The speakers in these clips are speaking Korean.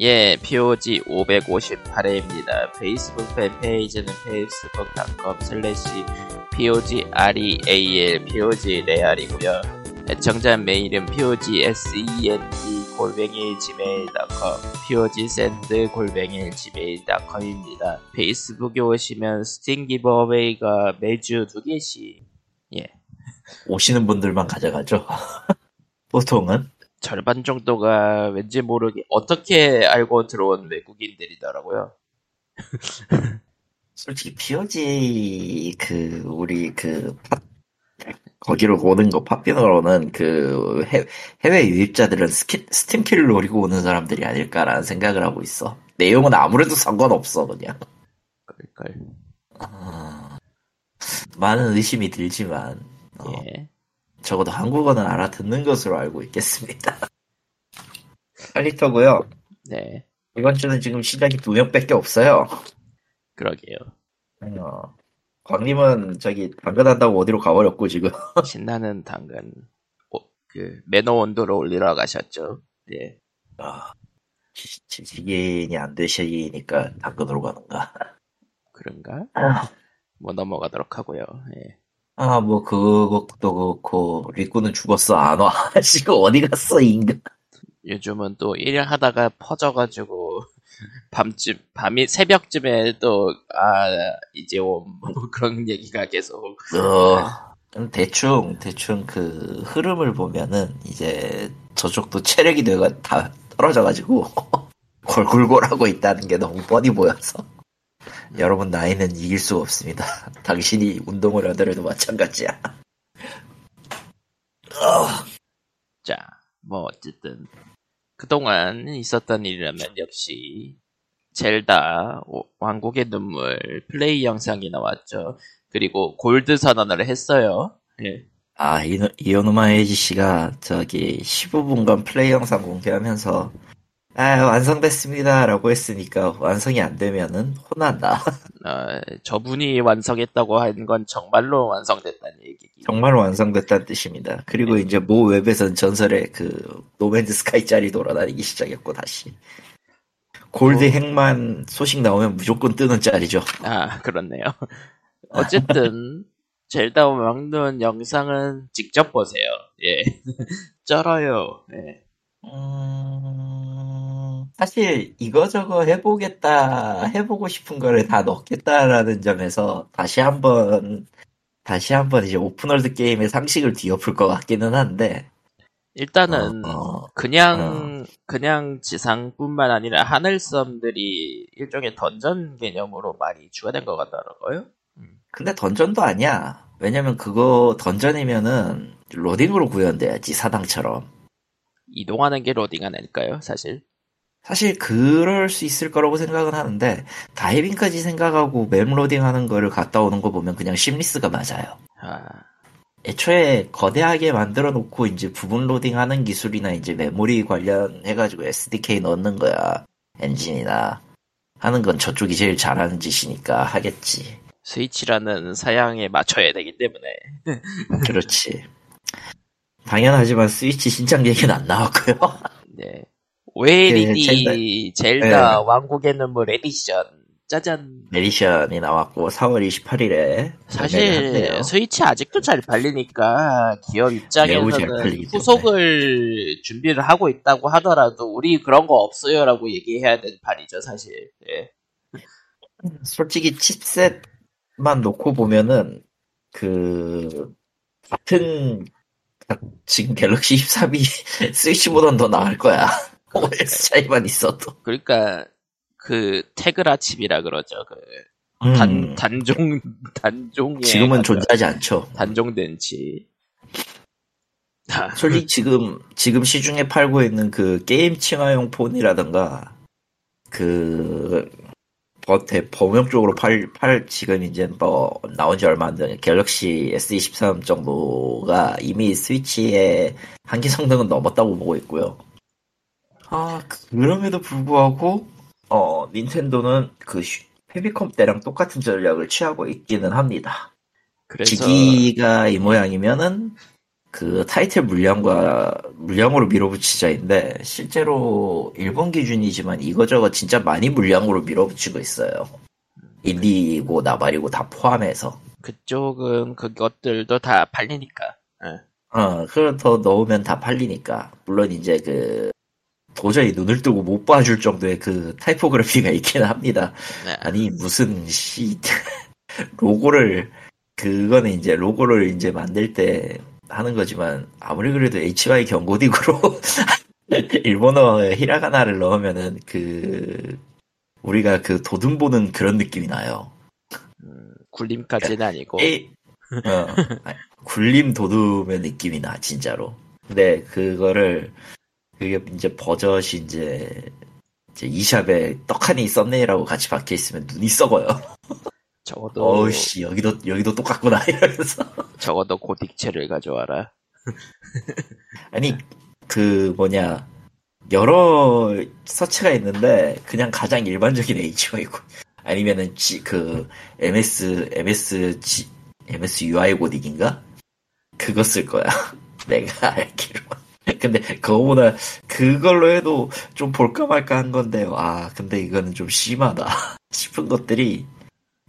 예, POG 558회입니다. 페이스북 팬페이지는 facebook.com slash POGREAL, POGREAL이고요. 애청자 메일은 POGSEND 골뱅이 gmail.com, POGSEND 골뱅이 gmail.com입니다. Facebook에 오시면 Steam giveaway가 매주 두 개씩, 예, 오시는 분들만 가져가죠. 보통은 절반 정도가 왠지 모르게 어떻게 알고 들어온 외국인들이더라고요. 솔직히 POG 그 우리 그 팟, 거기로 오는 거 팟비너로는 그 해, 해외 유입자들은 스키, 스팀킬을 노리고 오는 사람들이 아닐까라는 생각을 하고 있어. 내용은 아무래도 상관없어 그냥. 그럴걸. 아, 많은 의심이 들지만 어, 예. 적어도 한국어는 알아듣는 것으로 알고 있겠습니다. 8리터고요. 네. 이번 주는 지금 시작이 두 명밖에 없어요. 그러게요. 어, 광님은 저기 당근한다고 어디로 가버렸고 지금 신나는 당근. 오, 그, 매너 온도를 올리러 가셨죠. 예. 아, 지- 지- 지인이 안 되시니까 당근으로 가는가 그런가? 아, 뭐 넘어가도록 하고요. 예. 아, 뭐 그것도 그렇고 리꾸는 죽었어 안 와. 지금 어디 갔어 이 인간 요즘은 또 일을 하다가 퍼져가지고, 밤쯤, 밤이, 새벽쯤에 또, 아, 이제 옴. 뭐 그런 얘기가 계속. 어, 대충 대충 그 흐름을 보면은 이제 저쪽도 체력이 내가 다 떨어져가지고 골골골 하고 있다는 게 너무 뻔히 보여서 여러분 나이는 이길 수가 없습니다. 당신이 운동을 하더라도 마찬가지야. 자, 뭐, 어쨌든. 그동안 있었던 일이라면 역시, 젤다, 오- 왕국의 눈물, 플레이 영상이 나왔죠. 그리고 골드 선언을 했어요. 예. 아, 이, 이오노마 에이지 씨가 저기 15분간 플레이 영상 공개하면서 아, 완성됐습니다. 라고 했으니까 완성이 안 되면은 혼난다. 어, 저분이 완성했다고 한 건 정말로 완성됐다는 얘기기. 정말 완성됐다는 뜻입니다. 그리고 이제 모 웹에선 전설의 그 노맨즈 스카이 짤이 돌아다니기 시작했고 다시. 골드 어. 핵만 소식 나오면 무조건 뜨는 짤이죠. 아, 그렇네요. 어쨌든, 젤다 왕눈 영상은 직접 보세요. 예. 쩔어요. 예. 음, 사실 이거저거 해보겠다, 해보고 싶은 거를 다 넣겠다라는 점에서 다시 한번, 다시 한번 이제 오픈월드 게임의 상식을 뒤엎을 것 같기는 한데, 일단은, 어, 어. 그냥, 그냥 지상뿐만 아니라 하늘섬들이 일종의 던전 개념으로 많이 추가된 것 같더라고요. 근데 dungeon도 아니야. 왜냐면 그거 dungeon이면은 로딩으로 구현돼야지, 사당처럼. 이동하는 게 로딩 아닐까요, 사실? 사실 그럴 수 있을 거라고 생각은 하는데, 다이빙까지 생각하고 map 로딩 하는 거를 갔다 오는 거 보면 그냥 seamless가 맞아요. 아, 애초에 거대하게 만들어 놓고 이제 부분 로딩 하는 기술이나 이제 메모리 관련해가지고 SDK 넣는 거야 엔진이나 하는 건 저쪽이 제일 잘하는 짓이니까 하겠지. Switch라는 사양에 맞춰야 되기 때문에. 그렇지. 당연하지만 스위치 신작 얘기는 안 나왔고요. 네. OLED Zelda, 네. 왕국의 눈물 에디션. 짜잔. edition이 나왔고 4월 28일에 사실 스위치 아직도 잘 팔리니까 기업 입장에서는. 후속을 준비를 하고 있다고 하더라도 우리 그런 거 없어요라고 얘기해야 되는 판이죠 사실. 예. 솔직히 칩셋만 놓고 보면은 그 같은 지금 갤럭시 13이 스위치보단 더 나을 거야. OS 차이만 있어도. 그러니까 그 테그라 칩이라 그러죠. 그 음, 단, 단종 단종에 지금은 존재하지 않죠. 단종된 칩. 아, 솔직히 지금 지금 시중에 팔고 있는 그 게임 칭화용 폰이라든가 그 버- 대- 범용적으로 팔, 팔 지금 이제 뭐 나온 지 얼마 안 된 갤럭시 S23 정도가 이미 스위치의 한계 성능은 넘었다고 보고 있고요. 아 그럼에도 불구하고 어 닌텐도는 그 슈- 페비컴 때랑 똑같은 전략을 취하고 있기는 합니다. 그래서 기기가 이 모양이면은 그 타이틀 물량과 물량으로 밀어붙이자인데 실제로 일본 기준이지만 이거저거 진짜 많이 물량으로 밀어붙이고 있어요. 인디고 나발이고 다 포함해서. 그쪽은 그것들도 다 팔리니까. 예. 어, 그걸 더 넣으면 다 팔리니까. 물론 이제 그 도저히 눈을 뜨고 못 봐줄 정도의 그 타이포그래피가 있긴 합니다. 네. 아니 무슨 시 로고를 그거는 이제 로고를 이제 만들 때 하는 거지만 아무리 그래도 HY 경고딕으로 일본어 히라가나를 넣으면은 그 우리가 그 도둑 보는 그런 느낌이 나요. 음, 굴림까지는 아니고. 에이, 어, 굴림 도둑의 느낌이 나 진짜로. 근데 그거를 그게 이제 버젓이 이제 이제 이샵에 떡하니 썸네일하고 같이 박혀 있으면 눈이 썩어요. 적어도 어우씨 여기도 여기도 똑같구나 이러면서. 적어도 고딕체를 가져와라. 아니 그 뭐냐 여러 서치가 있는데 그냥 가장 일반적인 HY고 아니면은 G, 그 MS MS G, MS UI 고딕인가 그거 쓸 거야 내가 알기로 근데 그거보다 그걸로 해도 좀 볼까 말까 한 건데 와 근데 이거는 좀 심하다 싶은 것들이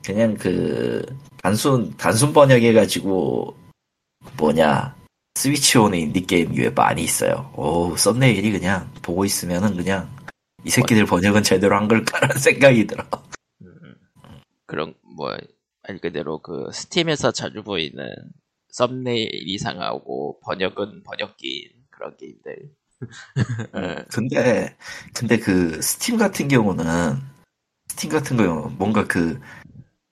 그냥 그 단순 단순 번역해 가지고 뭐냐 스위치 오는 인디 게임 위에 많이 있어요. 오, thumbnail이 그냥 보고 있으면은 그냥 이 새끼들 번역은 제대로 한 걸까라는 생각이 들어. 음, 그런 뭐 말 그대로 그 Steam에서 자주 보이는 썸네일 이 상하고 번역은 번역기인 그런 게임들. 예. 근데, 근데 그 스팀 같은 경우는, 스팀 같은 경우는 뭔가 그,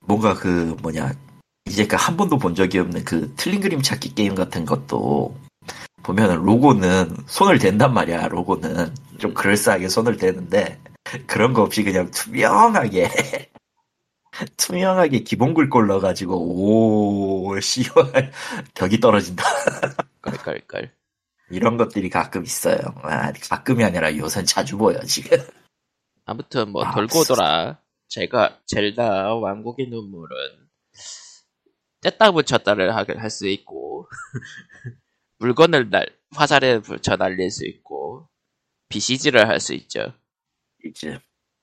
뭔가 그 뭐냐, 이제까지 그한 번도 본 적이 없는 그 틀린 그림 찾기 게임 같은 것도, 보면은 로고는 손을 댄단 말이야, 로고는. 좀 그럴싸하게 손을 대는데, 그런 거 없이 그냥 투명하게, 투명하게 기본 글꼴 넣어가지고, 오, 씨발, 격이 떨어진다. 깔깔깔. 이런 것들이 가끔 있어요. 아, 가끔이 아니라 요새 자주 보여, 지금. 아무튼 뭐 아, 돌고 돌아 제가 젤다 왕국의 눈물은 뗐다 붙였다를 할 수 있고 물건을 날 화살에 붙여 날릴 수 있고 BCG를 할 수 있죠. 이제,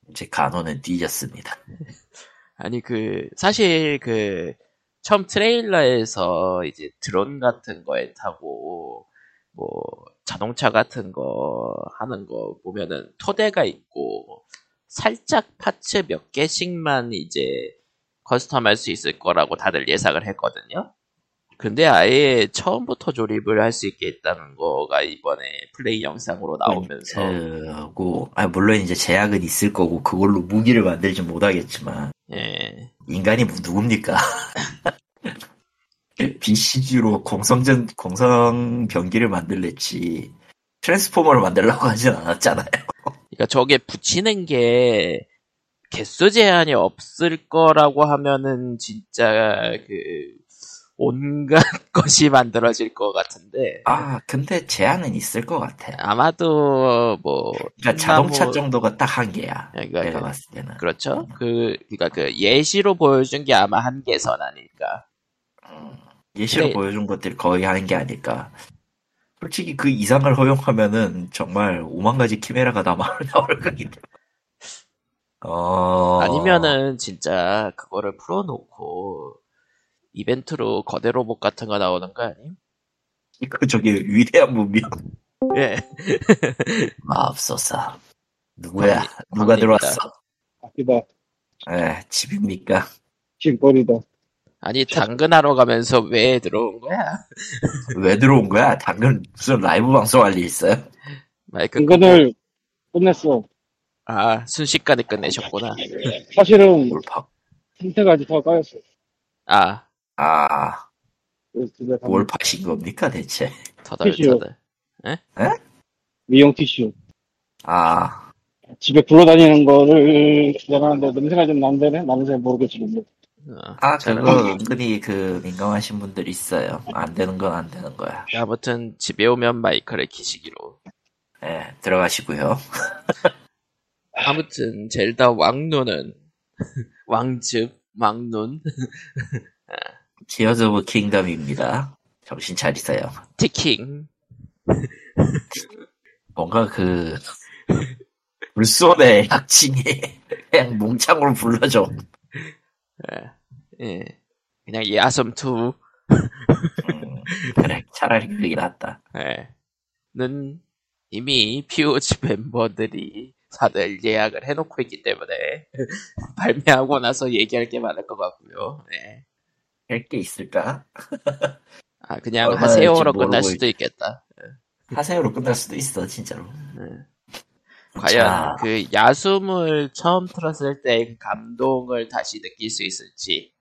이제 간호는 뒤졌습니다. 아니 그 사실 그 처음 트레일러에서 이제 드론 같은 거에 타고 뭐 자동차 같은 거 하는 거 보면은 토대가 있고 살짝 파츠 몇 개씩만 이제 커스텀할 수 있을 거라고 다들 예상을 했거든요. 근데 아예 처음부터 조립을 할 수 있게 했다는 거가 이번에 플레이 영상으로 나오면서 그고 아 물론 이제 제약은 있을 거고 그걸로 무기를 만들지 못하겠지만 예 인간이 뭐 누굽니까? BCG로 공성전 공성 병기를 만들랬지 트랜스포머를 만들려고 하진 않았잖아요. 그러니까 저게 붙이는 게 개수 제한이 없을 거라고 하면은 진짜 그 온갖 것이 만들어질 것 같은데 아 근데 제한은 있을 것 같아. 아마도 뭐 그러니까 자동차 뭐- 정도가 딱 한계야. 그러니까 내가 그- 봤을 때는. 그렇죠 그 그러니까 그 예시로 보여준 게 아마 한계선 아닐까 예시로 근데- 보여준 것들이 거의 하는 게 아닐까. 솔직히 그 이상을 허용하면은 정말 오만 가지 키메라가 다 나올 거기 때문에. 어. 아니면은 진짜 그거를 풀어놓고 이벤트로 거대 로봇 같은 거 나오는 거 아님? 그 저기 위대한 문명. 예 마법소사. 누구야? 광- 누가 광입니다. 들어왔어? 아끼다. 에, 집입니까? 짐벌이다. 아니 당근하러 가면서 왜 들어온 거야? 왜 들어온 거야? 당근 무슨 라이브 방송 할 일 있어요? 마이크 이거를 끝냈어. 아 순식간에 끝내셨구나 사실은 몰파. 상태까지 더 까였어. 아 아, 뭘 파신 겁니까 대체? 터덜터덜 미용 티슈. 아, 집에 굴러다니는 거를 기다하는데 냄새가 좀 난다네? 나는 잘 모르겠지만. 어, 아, 저는 그거 은근히 그 민감하신 분들 있어요. 안 되는 건 안 되는 거야. 아무튼 집에 오면 마이크를 키시기로 예, 들어가시고요. 아무튼 Zelda 왕눈은 왕즙 왕눈 Tears of Kingdom입니다. 정신 차리세요. 티킹. 뭔가 그 불손의 약칭이 그냥 몽창으로 불러줘. 예. 예. 그냥 야섬2. 음, 그래 차라리 그게 낫다. 예. 는 이미 POG 멤버들이 다들 예약을 해놓고 있기 때문에 발매하고 나서 얘기할 게 많을 것 같고요. 예. 할게 있을까? 아 그냥 하세요로 끝날 수도 있겠다. 하세요로 끝날 수도 있어 진짜로. 과연 자. 그 야숨을 처음 틀었을 때그 감동을 다시 느낄 수 있을지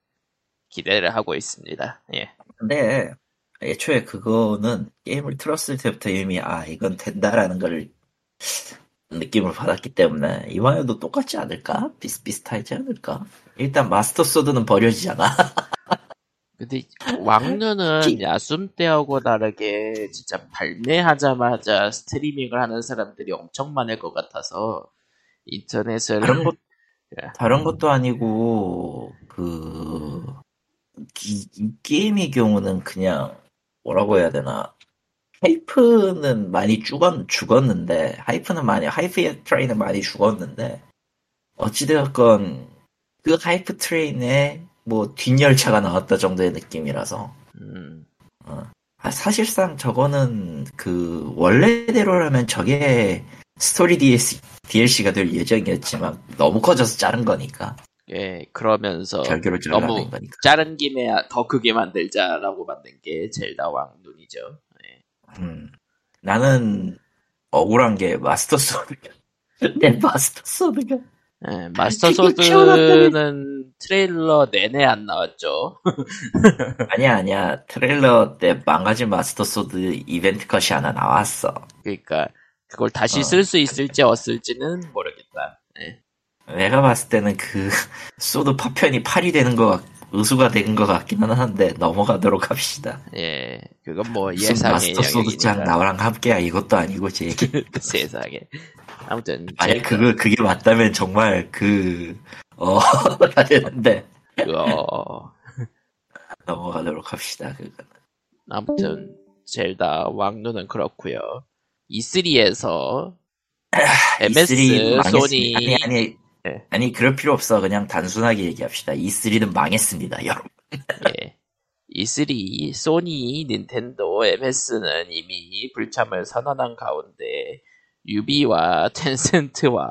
기대를 하고 있습니다. 예. 근데 애초에 그거는 게임을 틀었을 때부터 이미 아 이건 된다라는 걸 느낌을 받았기 때문에 이번에도 똑같지 않을까? 비슷비슷하지 않을까? 일단 Master Sword는 버려지잖아. 근데 기- 야숨 때하고 다르게 진짜 발매하자마자 스트리밍을 하는 사람들이 엄청 많을 것 같아서 인터넷을 다른 것 예. 다른 것도 아니고 그 이, 이 게임의 경우는 그냥 뭐라고 해야 되나 hype는 많이 죽었 죽었는데 hype는 많이 hype train은 많이 죽었는데 어찌되었건 그 hype train에 뭐 뒷열차가 나왔다 정도의 느낌이라서. 음, 아, 사실상 저거는 그 원래대로라면 저게 스토리 DLC, DLC가 될 예정이었지만 너무 커져서 자른 거니까 예 그러면서 너무 자른 김에 더 크게 만들자라고 만든 게 Zelda 왕눈이죠. 예. 음, 나는 억울한 게 Master Sword가 내 Master Sword가 예, Master. Sword는 트레일러 내내 안 나왔죠. 아니야 아니야 트레일러 때 망가진 Master Sword 이벤트 컷이 하나 나왔어 그러니까 그걸 다시 어. 쓸수 있을지 없을지는 모르겠다. 예. 내가 봤을 때는 그 sword 파편이 팔이 되는 거 같- 의수가 되는 것 같기는 한데 넘어가도록 합시다 예, 그건 뭐 예상의 Master Sword장. 나랑 함께야 이것도 아니고 제 얘기 세상에. 아무튼 만약 젤다- 그거 그게 맞다면 정말 그 어, 다 되는데 어, 넘어가도록 합시다. 그거. 아무튼 젤다 왕눈은 그렇고요. E3에서 MS, E3 망했- 소니 아니 아니 네. 아니 그럴 필요 없어. 그냥 단순하게 얘기합시다. E3는 망했습니다, 여러분. 예. E3, 소니, 닌텐도, MS는 이미 불참을 선언한 가운데 유비와 텐센트와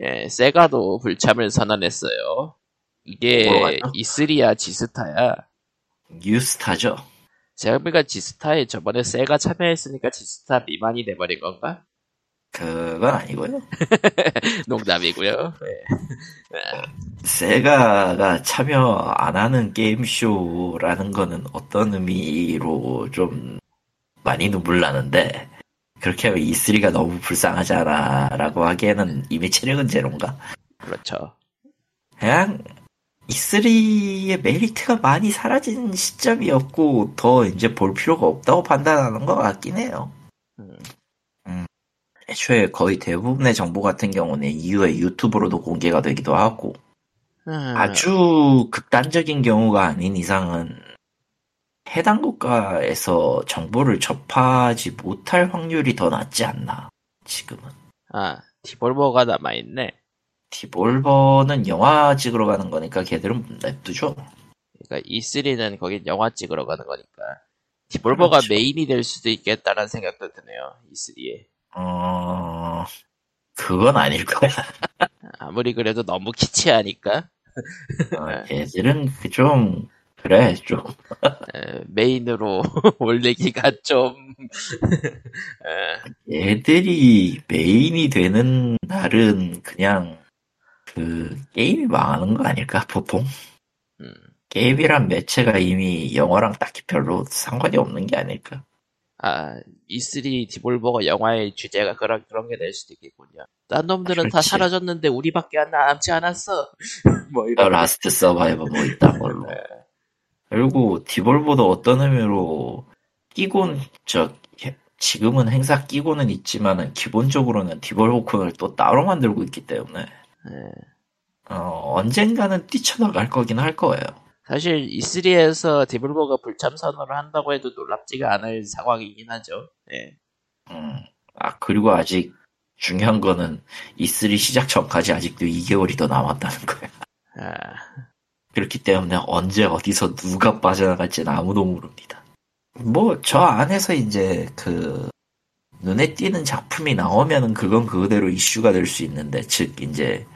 예, 세가도 불참을 선언했어요. 이게 뭐로 갔죠? E3야 지스타야. 뉴스타죠. 제가 보니까 지스타에 저번에 세가 참여했으니까 지스타 미만이 돼버린 건가? 그건 아니고요. 농담이고요. 예. 세가가 참여 안 하는 게임쇼라는 거는 어떤 의미로 좀 많이 눈물 나는데 그렇게 하면 E3가 너무 불쌍하잖아라고 하기에는 이미 체력은 제로인가? 그렇죠. 그냥 E3의 메리트가 많이 사라진 시점이었고 더 이제 볼 필요가 없다고 판단하는 것 같긴 해요. 애초에 거의 대부분의 정보 같은 경우는 이후에 유튜브로도 공개가 되기도 하고 음, 아주 극단적인 경우가 아닌 이상은 해당 국가에서 정보를 접하지 못할 확률이 더 낮지 않나 지금은 아, 디볼버가 남아있네. 디볼버는 영화 찍으러 가는 거니까 걔들은 냅두죠 그러니까 E3는 거긴 영화 찍으러 가는 거니까 디볼버가 그렇죠. 메인이 될 수도 있겠다라는 생각도 드네요. E3에. 어 그건 아닐 거야. 아무리 그래도 너무 키치하니까. 어, 걔들은 그좀 그래 좀. 에, 메인으로 올리기가 좀. 에, 얘들이 메인이 되는 날은 그냥 그 게임이 망하는 거 아닐까 보통? 음, 게임이란 매체가 이미 영화랑 딱히 별로 상관이 없는 게 아닐까 아 E3 Devolver가 영화의 주제가 그런 그런 게 될 수도 있겠군요. 딴 놈들은 다 그렇지. 사라졌는데 우리밖에 안 남지 않았어. 뭐 어, 이런. last survivor 뭐 있단 걸로 네. 그리고 디볼버도 어떤 의미로 끼곤 저 지금은 행사 끼고는 있지만은 기본적으로는 디볼버콘을 또 따로 만들고 있기 때문에 에, 어, 언젠가는 뛰쳐나갈 거긴 할 거예요 사실 E3에서 디블버가 불참 선언을 한다고 해도 놀랍지가 않을 상황이긴 하죠. 예. 음. 아 그리고 아직 중요한 거는 E3 시작 전까지 아직도 2개월이 더 남았다는 거야. 아, 그렇기 때문에 언제 어디서 누가 빠져나갈지는 아무도 모릅니다. 뭐 저 안에서 이제 그 눈에 띄는 작품이 나오면은 그건 그대로 이슈가 될 수 있는데 즉 이제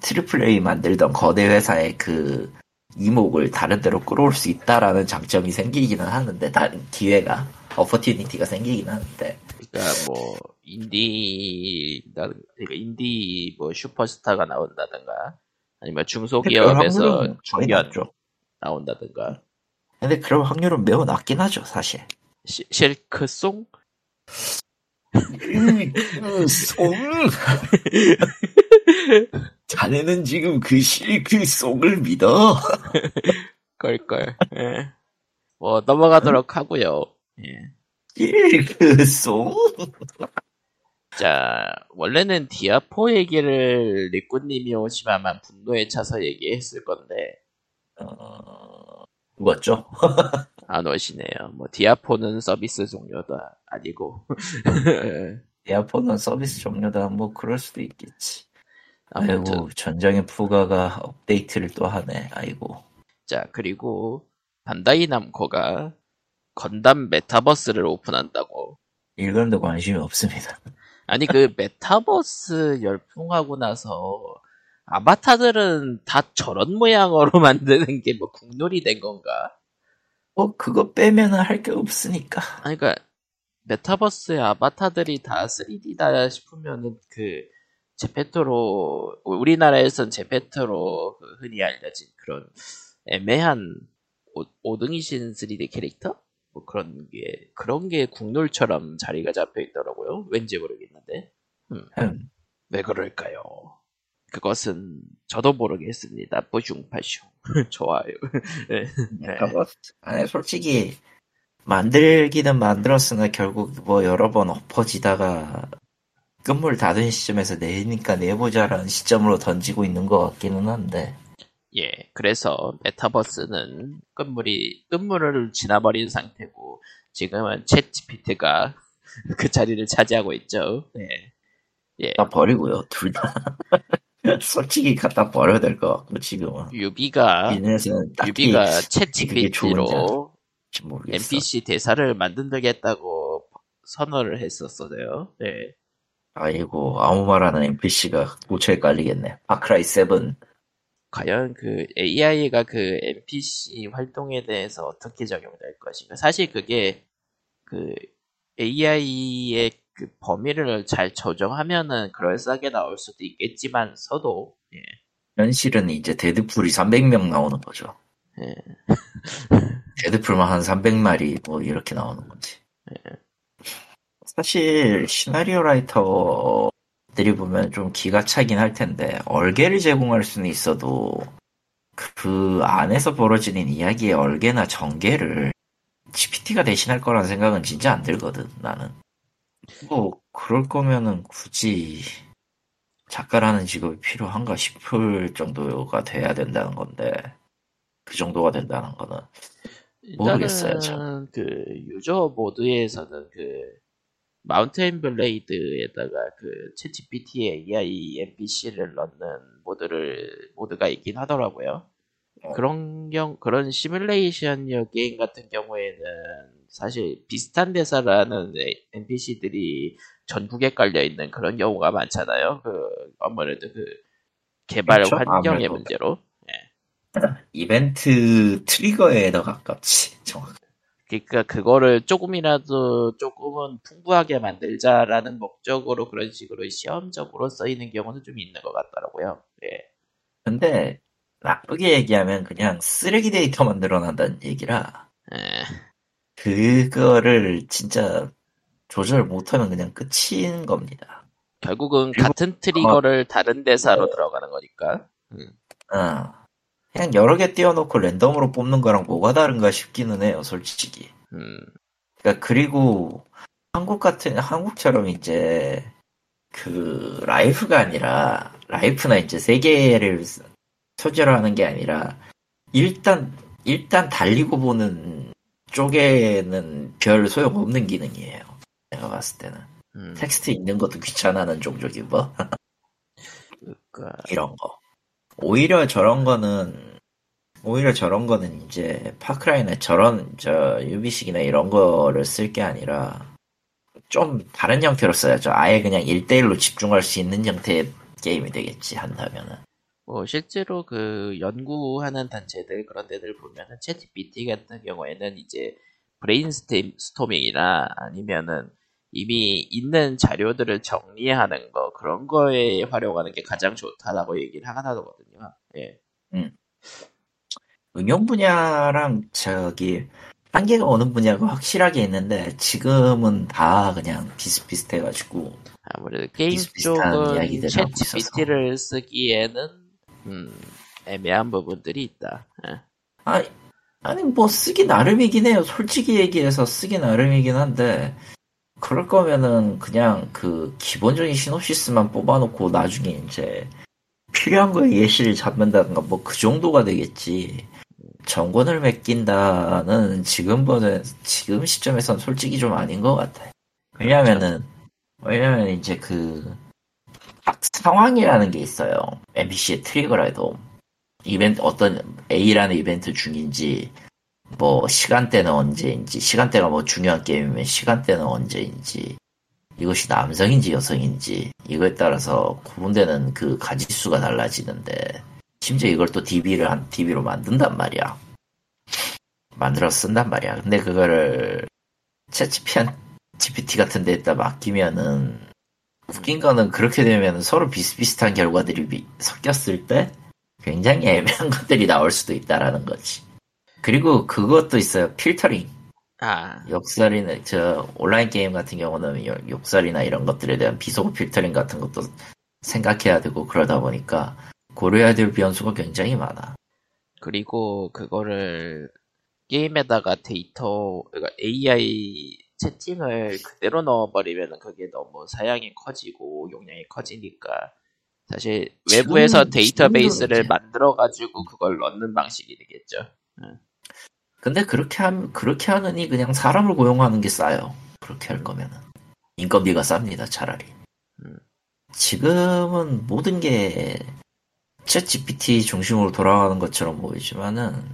triple A 만들던 거대 회사의 그 이목을 다른 데로 끌어올 수 있다라는 장점이 생기기는 하는데 다른 기회가 opportunity가 생기긴 하는데 그러니까 뭐 인디 그러니까 인디 뭐 슈퍼스타가 나온다든가 아니면 중소기업에서 중견 낮죠. 나온다든가 근데 그럴 확률은 매우 낮긴 하죠 사실. 시- 실크송 송 자네는 지금 그 실크 송을 믿어? 걸걸. 예. 뭐 넘어가도록 하고요. 예. 실크 송? 자 원래는 디아포 얘기를 리꾸님이 오시면 분노에 차서 얘기했을 건데 어... 뭐죠? 안 오시네요. 뭐 디아포는 서비스 종료도 아니고. 에어폰은 서비스 종료다 뭐 그럴 수도 있겠지. 아무튼 전장의 푸가가 업데이트를 또 하네. 아이고. 자 그리고 반다이 남코가 건담 메타버스를 오픈한다고. 일감도 관심이 없습니다. 아니 그 메타버스 열풍하고 나서 아바타들은 다 저런 모양으로 만드는 게 뭐 국룰이 된 건가? 뭐 그거 빼면은 할게 없으니까. 아니 그니까 메타버스의 아바타들이 다 3D다 싶으면은 그 제페토로 우리나라에선 제페토로 그 흔히 알려진 그런 애매한 오, 오등이신 3D 캐릭터? 뭐 그런 게 그런 게 국룰처럼 자리가 잡혀 있더라고요. 왠지 모르겠는데 음, 왜 그럴까요? 그것은 저도 모르겠습니다. 뿌숑파숑 좋아요. 네. 메타버스. 아니 솔직히 만들기는 만들었으나 결국 뭐 여러 번 엎어지다가 끝물 닫은 시점에서 내니까 내보자라는 시점으로 던지고 있는 것 같기는 한데. 예, 그래서 메타버스는 끝물이 끝물을 지나버린 상태고 지금은 챗 GPT가 그 자리를 차지하고 있죠. 예, 예. 다 버리고요 둘 다. 솔직히 갖다 버려야 될 것 같고 지금은. 유비가 유비가 챗 그게 좋은지 GPT로 모르겠어. NPC 대사를 만든다겠다고 선언을 했었어요. 예. 아이고 아무 말하는 NPC가 고초에 깔리겠네. 파크라이 7 과연 그 AI가 그 NPC 활동에 대해서 어떻게 적용될 것인가. 사실 그게 그 AI의 그 범위를 잘 조정하면은 그럴싸하게 나올 수도 있겠지만 서도, 예. 현실은 이제 데드풀이 300명 나오는 거죠. 예. 데드풀만 한 300마리 뭐 이렇게 나오는 거지. 사실 시나리오 라이터들이 보면 좀 기가 차긴 할 텐데 얼개를 제공할 수는 있어도 그 안에서 벌어지는 이야기의 얼개나 전개를 GPT가 대신할 거란 생각은 진짜 안 들거든 나는. 뭐 그럴 거면은 굳이 작가라는 직업이 필요한가 싶을 정도가 돼야 된다는 건데 그 정도가 된다는 거는 모르겠어요, 일단은 그 유저 모드에서는 그 마운테인 블레이드에다가 그 챗GPT의 AI NPC를 넣는 모드를 모드가 있긴 하더라고요. 어. 그런 경 그런 시뮬레이션 게임 같은 경우에는 사실 비슷한 대사라는 NPC들이 전국에 깔려 있는 그런 경우가 많잖아요. 그 아무래도 그 개발 그렇죠, 환경의. 문제로. 이벤트 트리거에 더 가깝지 정확. 그러니까 그거를 조금이라도 조금은 풍부하게 만들자라는 목적으로 그런 식으로 시험적으로 쓰이는 경우는 좀 있는 것 같더라고요. 예. 근데 나쁘게 얘기하면 그냥 쓰레기 데이터 만들어낸다는 얘기라 예. 그거를 진짜 조절 못하면 그냥 끝인 겁니다. 결국은 그리고- 같은 트리거를 다른 대사로 들어가는 거니까. 음. 어. 그냥 여러 개 띄워놓고 랜덤으로 뽑는 거랑 뭐가 다른가 싶기는 해요, 솔직히. 음. 그러니까 그리고 한국 같은 한국처럼 이제 그 life가 아니라 life나 이제 세계를 소재로 하는 게 아니라 일단 일단 달리고 보는 쪽에는 별 소용없는 기능이에요. 내가 봤을 때는. 음, 텍스트 읽는 것도 귀찮아하는 종족이 뭐 그러니까 이런 거. 오히려 저런 거는 오히려 저런 거는 이제 Far Cry나 저런 저 유비식이나 이런 거를 쓸 게 아니라 좀 다른 형태로 써야죠. 아예 그냥 1대1로 집중할 수 있는 형태의 게임이 되겠지 한다면은. 뭐 실제로 그 연구하는 단체들 그런 데들 보면은 챗GPT 같은 경우에는 이제 브레인스토밍이나 아니면은 이미 있는 자료들을 정리하는 거 그런 거에 활용하는 게 가장 좋다라고 얘기를 하거든요. 예. 응용 분야랑 저기 한계가 어느 분야가 확실하게 있는데 지금은 다 그냥 비슷비슷해가지고 아무래도 게임 쪽은. 챗GPT를 쓰기에는 음, 애매한 부분들이 있다. 예. 아니, 아니, 뭐, 쓰기 나름이긴 해요. 솔직히 얘기해서 쓰기 나름이긴 한데, 그럴 거면은 그냥 그 기본적인 시놉시스만 뽑아놓고 나중에 이제 필요한 거에 예시를 잡는다든가 뭐 그 정도가 되겠지. 정권을 맡긴다는 지금 버전, 지금 시점에선 솔직히 좀 아닌 것 같아. 왜냐면은, 왜냐면 이제 그, 각 상황이라는 게 있어요. NPC의 트리거라도. 이벤트, 어떤 A라는 이벤트 중인지, 뭐, 시간대는 언제인지, 시간대가 뭐 중요한 게임이면 시간대는 언제인지, 이것이 남성인지 여성인지, 이거에 따라서 구분되는 그 가지수가 달라지는데, 심지어 이걸 또 DB를 한, DB로 만든단 말이야. 만들어 쓴단 말이야. 근데 그거를, 챗GPT GPT 같은 데에다 맡기면은, 웃긴 거는 그렇게 되면 서로 비슷비슷한 결과들이 비- 섞였을 때, 굉장히 애매한 것들이 나올 수도 있다라는 거지. 그리고 그것도 있어요. 필터링. 아, 욕설이나 저 온라인 게임 같은 경우는 요- 욕설이나 이런 것들에 대한 비속어 필터링 같은 것도 생각해야 되고 그러다 보니까 고려해야 될 변수가 굉장히 많아. 그리고 그거를 게임에다가 데이터, 그러니까 AI 채팅을 그대로 넣어버리면 그게 너무 사양이 커지고 용량이 커지니까 사실 외부에서 지금은- 데이터베이스를 지금도 이제- 만들어가지고 그걸 넣는 방식이 되겠죠. 근데 그렇게 하면 그렇게 하느니 그냥 사람을 고용하는 게 싸요. 그렇게 할 거면은 인건비가 쌉니다. 차라리. 음. 지금은 모든 게 챗GPT 중심으로 돌아가는 것처럼 보이지만은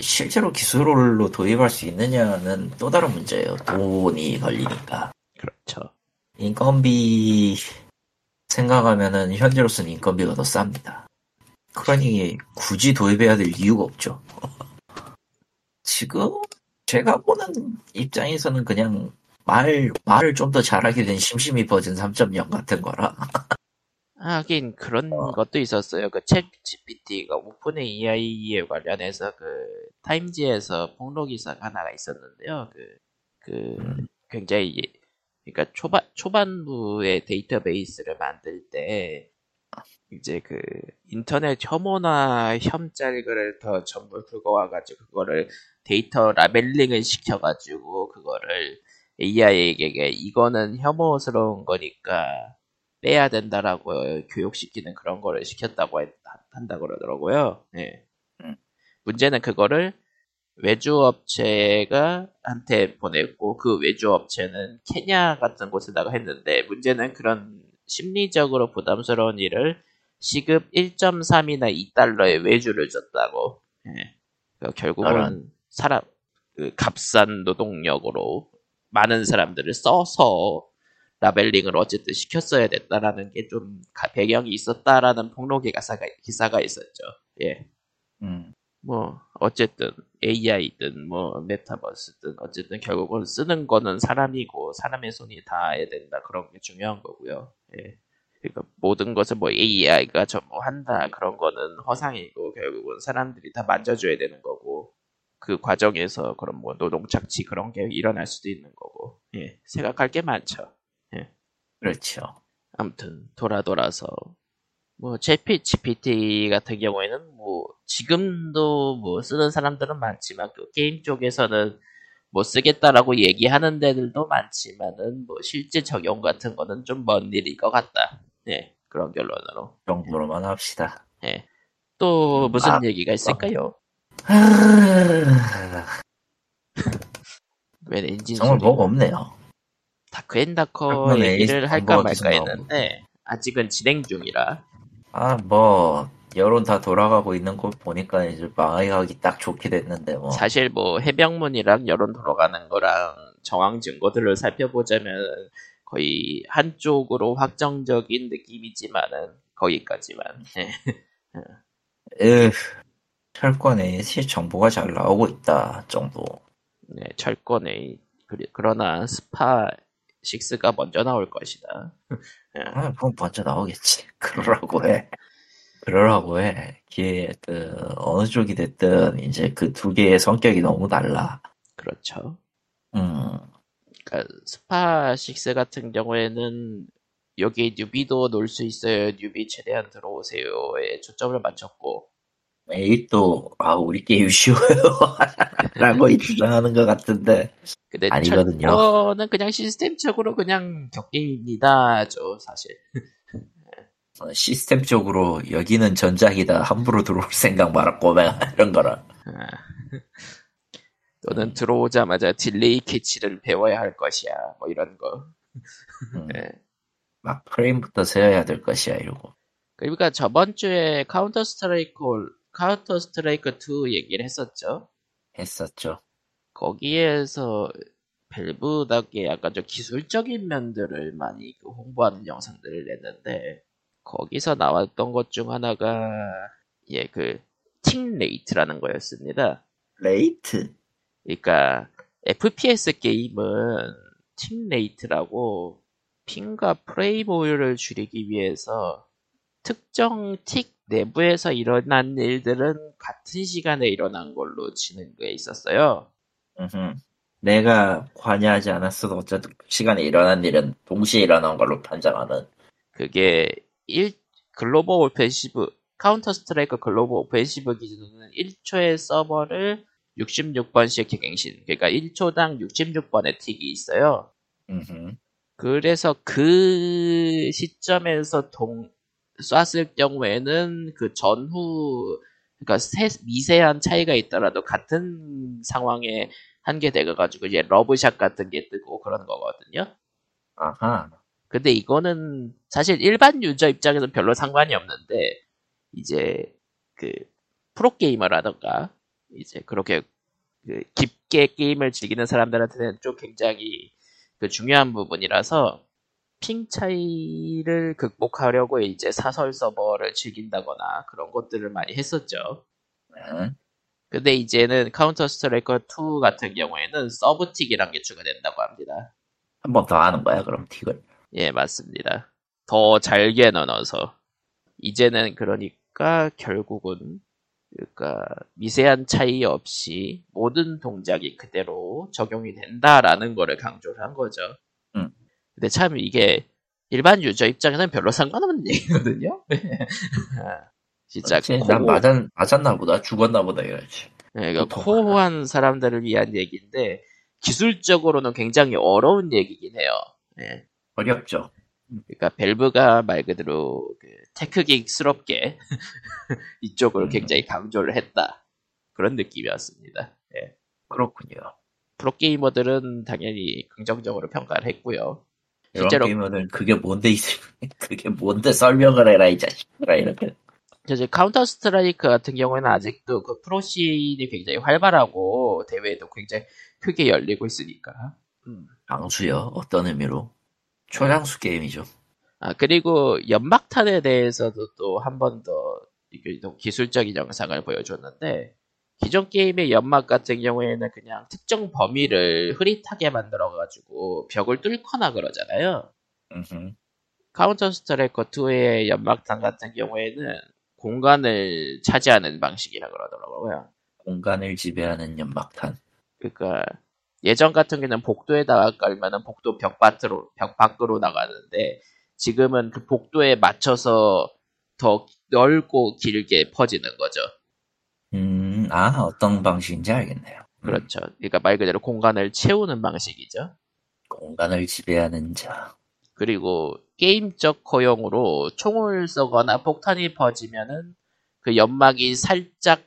실제로 기술로 도입할 수 있느냐는 또 다른 문제예요. 돈이 걸리니까. 그렇죠. 인건비 생각하면은 현재로서는 인건비가 더 쌉니다. 그러니 굳이 도입해야 될 이유가 없죠. 지금 제가 보는 입장에서는 그냥 말 말을 좀 더 잘하게 된 심심이 버전 3.0 같은 거라. 하긴 그런 어. 것도 있었어요. 그 챗 GPT가 오픈 AI에 관련해서 그 타임지에서 폭로 기사가 하나가 있었는데요. 그, 그 음. 굉장히 그러니까 초반 초반부의 데이터베이스를 만들 때 이제 그 인터넷 혐오나 혐짤글을 더 전부 긁어와가지고 그거를 데이터 라벨링을 시켜가지고 그거를 AI에게 이거는 혐오스러운 거니까 빼야 된다라고 교육시키는 그런 거를 시켰다고 했- 한다 그러더라고요. 예. 음. 문제는 그거를 외주 업체가 한테 보냈고 그 외주 업체는 케냐 같은 곳에다가 했는데 문제는 그런 심리적으로 부담스러운 일을 시급 1.3이나 2달러의 외주를 줬다고. 예. 결국은. 사람 그 값싼 노동력으로 많은 사람들을 써서 라벨링을 어쨌든 시켰어야 됐다라는 게 좀 배경이 있었다라는 폭로기 가사가 기사가 있었죠. 예. 음. 뭐 어쨌든 AI든 뭐 메타버스든 어쨌든 결국은 쓰는 거는 사람이고 사람의 손이 닿아야 된다 그런 게 중요한 거고요. 예. 그러니까 모든 것을 뭐 AI가 전무한다 그런 거는 허상이고 결국은 사람들이 다 만져줘야 되는 거고 그 과정에서 그런 뭐 노동 착취 그런 게 일어날 수도 있는 거고 예. 생각할 게 많죠. 그렇죠. 아무튼 돌아 돌아서 뭐 GPT 같은 경우에는 뭐 지금도 뭐 쓰는 사람들은 많지만 또 게임 쪽에서는 뭐 쓰겠다라고 얘기하는 데들도 많지만은 뭐 실제 적용 같은 거는 좀 먼 일일 것 같다. 네 그런 결론으로. 그 정도로만 합시다. 예. 또 무슨 아, 얘기가 있을까요? 하... 웬 엔진 정말 소리 뭐가 없네요. 다크앤다커 다크앤 얘기를 할까 말까 했는데 아직은 진행 중이라 아, 뭐, 여론 다 돌아가고 있는 걸 보니까 이제 망하기 딱 좋게 됐는데, 뭐. 사실 뭐 해병문이랑 여론 돌아가는 거랑 정황 증거들을 살펴보자면 거의 한쪽으로 확정적인 느낌이지만은 거기까지만 예. 으, 철권 eight이 정보가 잘 나오고 있다, 정도. 네, 철권에 그리- 그러나 스파 6가 먼저 나올 것이다. 예. 아, 그건 먼저 나오겠지. 그러라고 해. 그러라고 해. 이게, 그, 어느 쪽이 됐든, 이제 그 두 개의 성격이 너무 달라. 그렇죠. 음, 그러니까 스파 6 같은 경우에는 여기 newbie도 놀 수 있어요. newbie 최대한 들어오세요에 초점을 맞췄고 eight도, 아, 우리 게임 쉬워요. 라고 주장하는 것 같은데. 근데 아니거든요. 철권은 그냥 시스템적으로 그냥 격게임이다죠 사실. 어, 시스템적으로 여기는 전작이다. 함부로 들어올 생각 말아, 꼬맹아. 이런 거라. 아. 또는 들어오자마자 delay catch를 배워야 할 것이야. 뭐 이런 거. 음, 예. 막 프레임부터 세워야 될 것이야, 이러고. 그러니까 저번 주에 Counter-Strike Counter-Strike 2 얘기를 했었죠. 했었죠. 거기에서 Valve답게 약간 좀 기술적인 면들을 많이 그 홍보하는 영상들을 냈는데 거기서 나왔던 것 중 하나가 예 그 tick rate라는 거였습니다. Rate? 그러니까 FPS 게임은 tick rate라고 ping과 프레임 오류를 줄이기 위해서 특정 tick 내부에서 일어난 일들은 같은 시간에 일어난 걸로 치는 게 있었어요. 내가 관여하지 않았어도 어쨌든 그 시간에 일어난 일은 동시에 일어난 걸로 판정하는. 그게 1 Global Offensive Counter-Strike Global Offensive 기준으로는 1초의 서버를 66번씩 갱신. 그러니까 1초당 66번의 tick이 있어요. 음흠. 그래서 그 시점에서 동 쐈을 경우에는 그 전후 그러니까 세- 미세한 차이가 있더라도 같은 상황에 한게 돼가지고 이제 러브샷 같은 게 뜨고 그런 거거든요. 아하. 근데 이거는 사실 일반 유저 입장에서는 별로 상관이 없는데 이제 그 프로 게이머라던가 이제 그렇게 그 깊게 게임을 즐기는 사람들한테는 좀 굉장히 그 중요한 부분이라서 ping 차이를 극복하려고 이제 사설 서버를 즐긴다거나 그런 것들을 많이 했었죠. 응? 근데 이제는 Counter-Strike 2 같은 경우에는 sub tick이란 게 추가된다고 합니다. 한 번 더 하는 거야, 그럼 틱을. 예, 맞습니다. 더 잘게 넣어서 이제는 그러니까 결국은 그러니까 미세한 차이 없이 모든 동작이 그대로 적용이 된다라는 거를 강조를 한 거죠. 음. 근데 참 이게 일반 유저 입장에서는 별로 상관없는 얘기거든요. 아, 진짜 난 맞았, 맞았나 보다, 죽었나 보다, 이거지. 예, 그러니까 보통. 코어한 사람들을 위한 얘기인데 기술적으로는 굉장히 어려운 얘기긴 해요. 예. 어렵죠. 그러니까 Valve가 말 그대로 그 tech geek스럽게 이쪽을 음. 굉장히 강조를 했다 그런 느낌이었습니다. 예. 그렇군요. 프로게이머들은 당연히 긍정적으로 평가를 했고요. 실제로 게임은 그게 뭔데, 이. 그게 뭔데 설명을 해라, 이 자식들아, 이렇게. 이제 Counter-Strike 같은 경우에는 아직도 그 프로 scene이 굉장히 활발하고 대회도 굉장히 크게 열리고 있으니까. 음. 장수요? 어떤 의미로? 초장수 게임이죠. 아 그리고 연막탄에 대해서도 또 한 번 더 기술적인 영상을 보여줬는데 기존 게임의 연막 같은 경우에는 그냥 특정 범위를 흐릿하게 만들어가지고 벽을 뚫거나 그러잖아요. 음흠. 카운터 스트라이커 2의 연막탄 같은 경우에는 공간을 차지하는 방식이라 그러더라고요. 공간을 지배하는 연막탄. 그러니까 예전 같은 경우는 복도에다가 깔면은 복도 벽 밖으로 벽 밖으로 나가는데 지금은 그 복도에 맞춰서 더 넓고 길게 퍼지는 거죠. 음, 아, 어떤 방식인지 알겠네요. 음, 그렇죠. 그러니까 말 그대로 공간을 채우는 방식이죠. 공간을 지배하는 자. 그리고 게임적 허용으로 총을 쏘거나 폭탄이 퍼지면은 그 연막이 살짝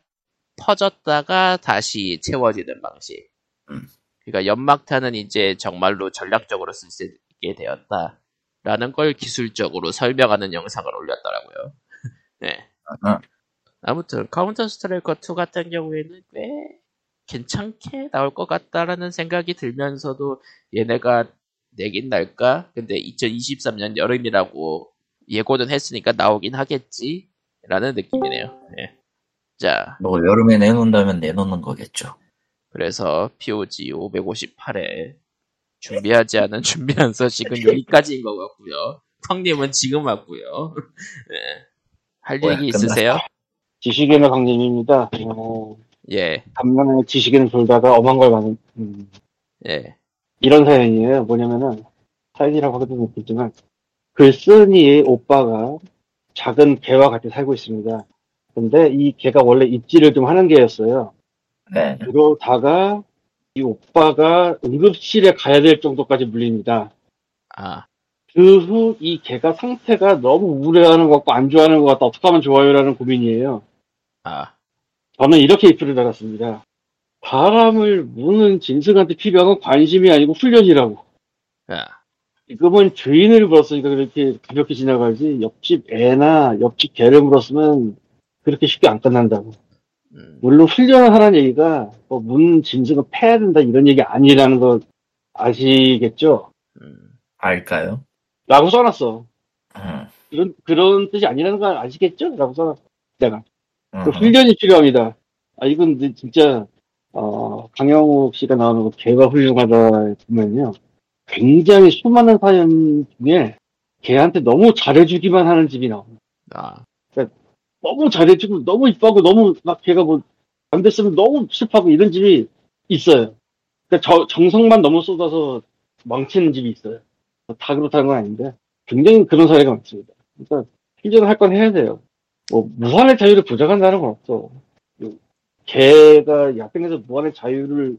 퍼졌다가 다시 채워지는 방식. 음. 그러니까 연막탄은 이제 정말로 전략적으로 쓸 수 있게 되었다. 라는 걸 기술적으로 설명하는 영상을 올렸더라고요. 네. 아, 아무튼 카운터 스트라이커 2 같은 경우에는 꽤 괜찮게 나올 것 같다라는 생각이 들면서도 얘네가 내긴 낼까? 근데 2023년 여름이라고 예고는 했으니까 나오긴 하겠지? 라는 느낌이네요. 예. 자, 뭐 여름에 내놓는다면 내놓는 거겠죠. 그래서 POG 558회 준비하지 않은 준비한 소식은 여기까지인 것 같고요. 텅님은 지금 왔고요. 예. 할 뭐야, 얘기 있으세요? 지식인의 강림입니다. 어, 예, 간만에 지식인을 돌다가 엄한 걸 많은, 음, 예. 이런 사연이에요. 뭐냐면은, 사연이라고 하기도 못했지만, 글쓴이의 오빠가 작은 개와 같이 살고 있습니다. 근데 이 개가 원래 입질을 좀 하는 개였어요. 네. 그러다가 이 오빠가 응급실에 가야 될 정도까지 물립니다. 아, 그 후 이 개가 상태가 너무 우울해하는 것 같고 안 좋아하는 것 같다. 어떻게 하면 좋아요라는 고민이에요. 아, 저는 이렇게 입술을 달았습니다. 바람을 무는 짐승한테 건 관심이 아니고 훈련이라고. 아, 지금은 주인을 물었으니까 그렇게 가볍게 지나가지 옆집 애나 옆집 개를 물었으면 그렇게 쉽게 안 끝난다고. 음, 물론 훈련을 하라는 얘기가 뭐 문 짐승은 패야 된다 이런 얘기 아니라는 거 아시겠죠? 음, 알까요? 라고 써놨어. 음, 그런, 그런 뜻이 아니라는 거 아시겠죠? 라고 써놨어. 내가. 음, 그 훈련이 필요합니다. 아, 이건 진짜, 어, 강영욱 씨가 나오는 거 개가 훌륭하다 보면요. 굉장히 수많은 사연 중에 걔한테 너무 잘해주기만 하는 집이 나옵니다. 아, 너무 잘해주고, 너무 이뻐하고, 너무 막 걔가 뭐, 안 됐으면 너무 슬퍼하고 이런 집이 있어요. 그러니까 저, 정성만 너무 쏟아서 망치는 집이 있어요. 다 그렇다는 건 아닌데, 굉장히 그런 사례가 많습니다. 그러니까, 필전을 할 건 해야 돼요. 뭐, 무한의 자유를 부정한다는 건 없어. 요- 개가 야생에서 무한의 자유를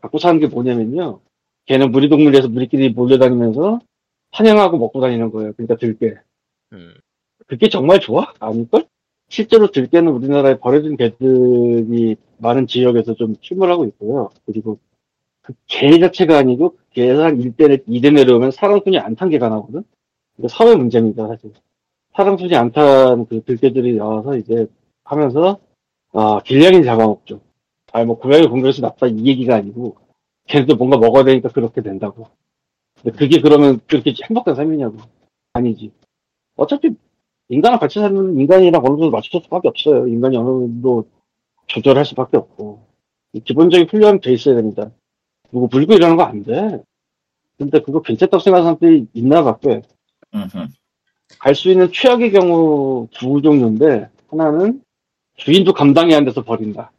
갖고 사는 게 뭐냐면요. 걔는 무리동물에서 무리끼리 몰려다니면서 사냥하고 먹고 다니는 거예요. 그러니까 들개. 음, 그게 정말 좋아? 아닐걸? 실제로 들개는 우리나라에 버려진 개들이 많은 지역에서 좀 출몰하고 있고요. 그리고 그 개 자체가 아니고 개한 1대, 2대 내려오면 사람 손이 안 탄 개가 나오거든? 이게 사회 문제입니다, 사실. 안탄그 들개들이 나와서 이제 하면서, 아, 길냥이 잡아먹죠. 아니, 뭐, 고양이 공격해서 나빠 이 얘기가 아니고, 걔네도 뭔가 먹어야 되니까 그렇게 된다고. 근데 그게 그러면 그렇게 행복한 삶이냐고. 아니지. 어차피 인간과 같이 살면 인간이랑 어느 정도 맞출 수밖에 없어요. 인간이 어느 정도 조절할 수밖에 없고. 기본적인 훈련 돼 있어야 됩니다. 누구 물고 이러는 거 안 돼. 근데 그거 괜찮다고 생각하는 사람들이 있나 밖에. 갈 수 있는 최악의 경우 두 종류인데, 하나는 주인도 감당이 안 돼서 버린다.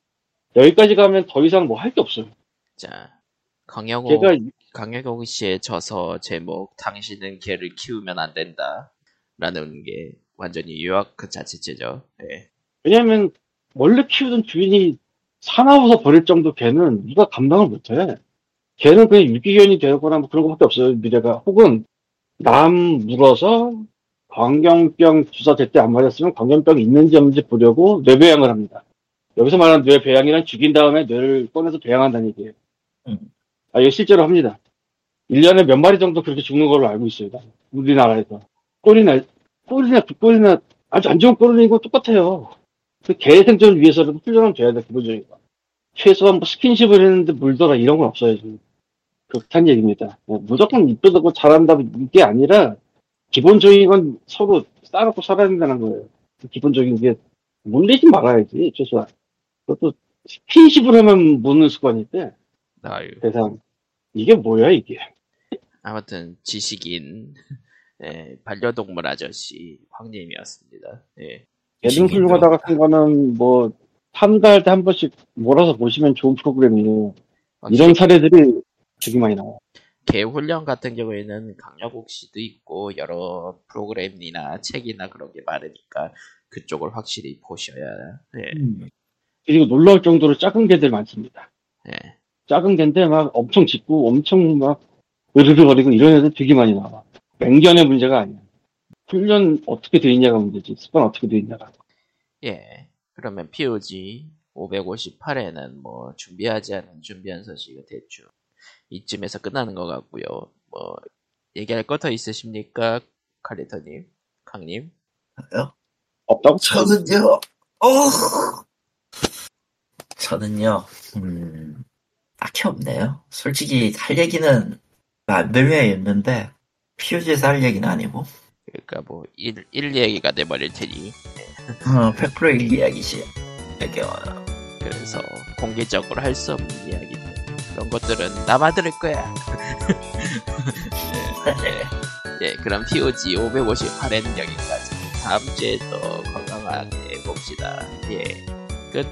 여기까지 가면 더 이상 뭐 할 게 없어요. 자, 강영호, 걔가 강영호 씨의 저서 제목, 당신은 개를 키우면 안 된다. 라는 게 완전히 유학 그 자체죠. 예. 왜냐면 원래 키우던 주인이 사나워서 버릴 정도 개는 누가 감당을 못해. 걔는 그냥 유기견이 되거나 뭐 그런 것밖에 없어요, 미래가. 혹은 남 물어서 광견병 주사 제때 안 맞았으면 광견병이 있는지 없는지 보려고 뇌배양을 합니다. 여기서 말하는 뇌배양이란 죽인 다음에 뇌를 꺼내서 배양한다는 얘기예요. 음. 아, 이거 실제로 합니다. 1년에 몇 마리 정도 그렇게 죽는 걸로 알고. 나. 우리나라에서. 꼴이나, 꼴이나, 꼴이나 아주 안 좋은 이거 똑같아요. 그개 생존을 위해서라도 훈련은 돼야 돼, 기본적인 거. 최소한 뭐 스킨십을 했는데 물더라 이런 건 없어요, 지금. 그렇단 얘기입니다. 뭐 무조건 이쁘다고 잘한다, 이게 아니라, 기본적인 건 서로 싸놓고 살아야 된다는 거예요. 그 기본적인 게, 물리지 말아야지, 최소한. 그것도 스킨십을 하면 무는 습관인데, 아유. 세상. 이게 뭐야, 이게. 아무튼 지식인 예, 반려동물 아저씨 황님이었습니다. 예. 예능 훌륭하다 같은 거는 뭐, 한 달에 한 번씩 몰아서 보시면 좋은 프로그램이에요. 이런 사례들이 되게 많이 나와요. 개 훈련 같은 경우에는 강력욱 씨도 있고 여러 프로그램이나 책이나 그런 게 많으니까 그쪽을 확실히 보셔야 예. 그리고 놀라울 정도로 작은 개들 많습니다. 예. 작은 개인데 막 엄청 짖고 엄청 막 으르르거리고 이런 애들 되게 많이 나와. 맹견의 문제가 아니야. 훈련 어떻게 돼 있냐가 문제지. 습관 어떻게 돼 있냐가. 예. 그러면 POG 558회는 뭐 준비하지 않은 준비한 소식은 대충 이쯤에서 끝나는 것 같고요. 뭐 얘기할 거 더 있으십니까, 칼리터님, 강님? 없다고? 저는요, 어, 저는요, 음, 딱히 없네요. 솔직히 할 얘기는 만들면 있는데, POG에서 할 얘기는 아니고, 그러니까 뭐 일, 일 얘기가 돼버릴 테니 어, 100%일 이야기지. 이게, 어, 그래서 공개적으로 할 수 없는 이야기들 그런 것들은 나만 들을 거야. 네. 예, 그럼 POG 558회는 여기까지. 다음 주에 또 건강하게 봅시다. 예, 끝.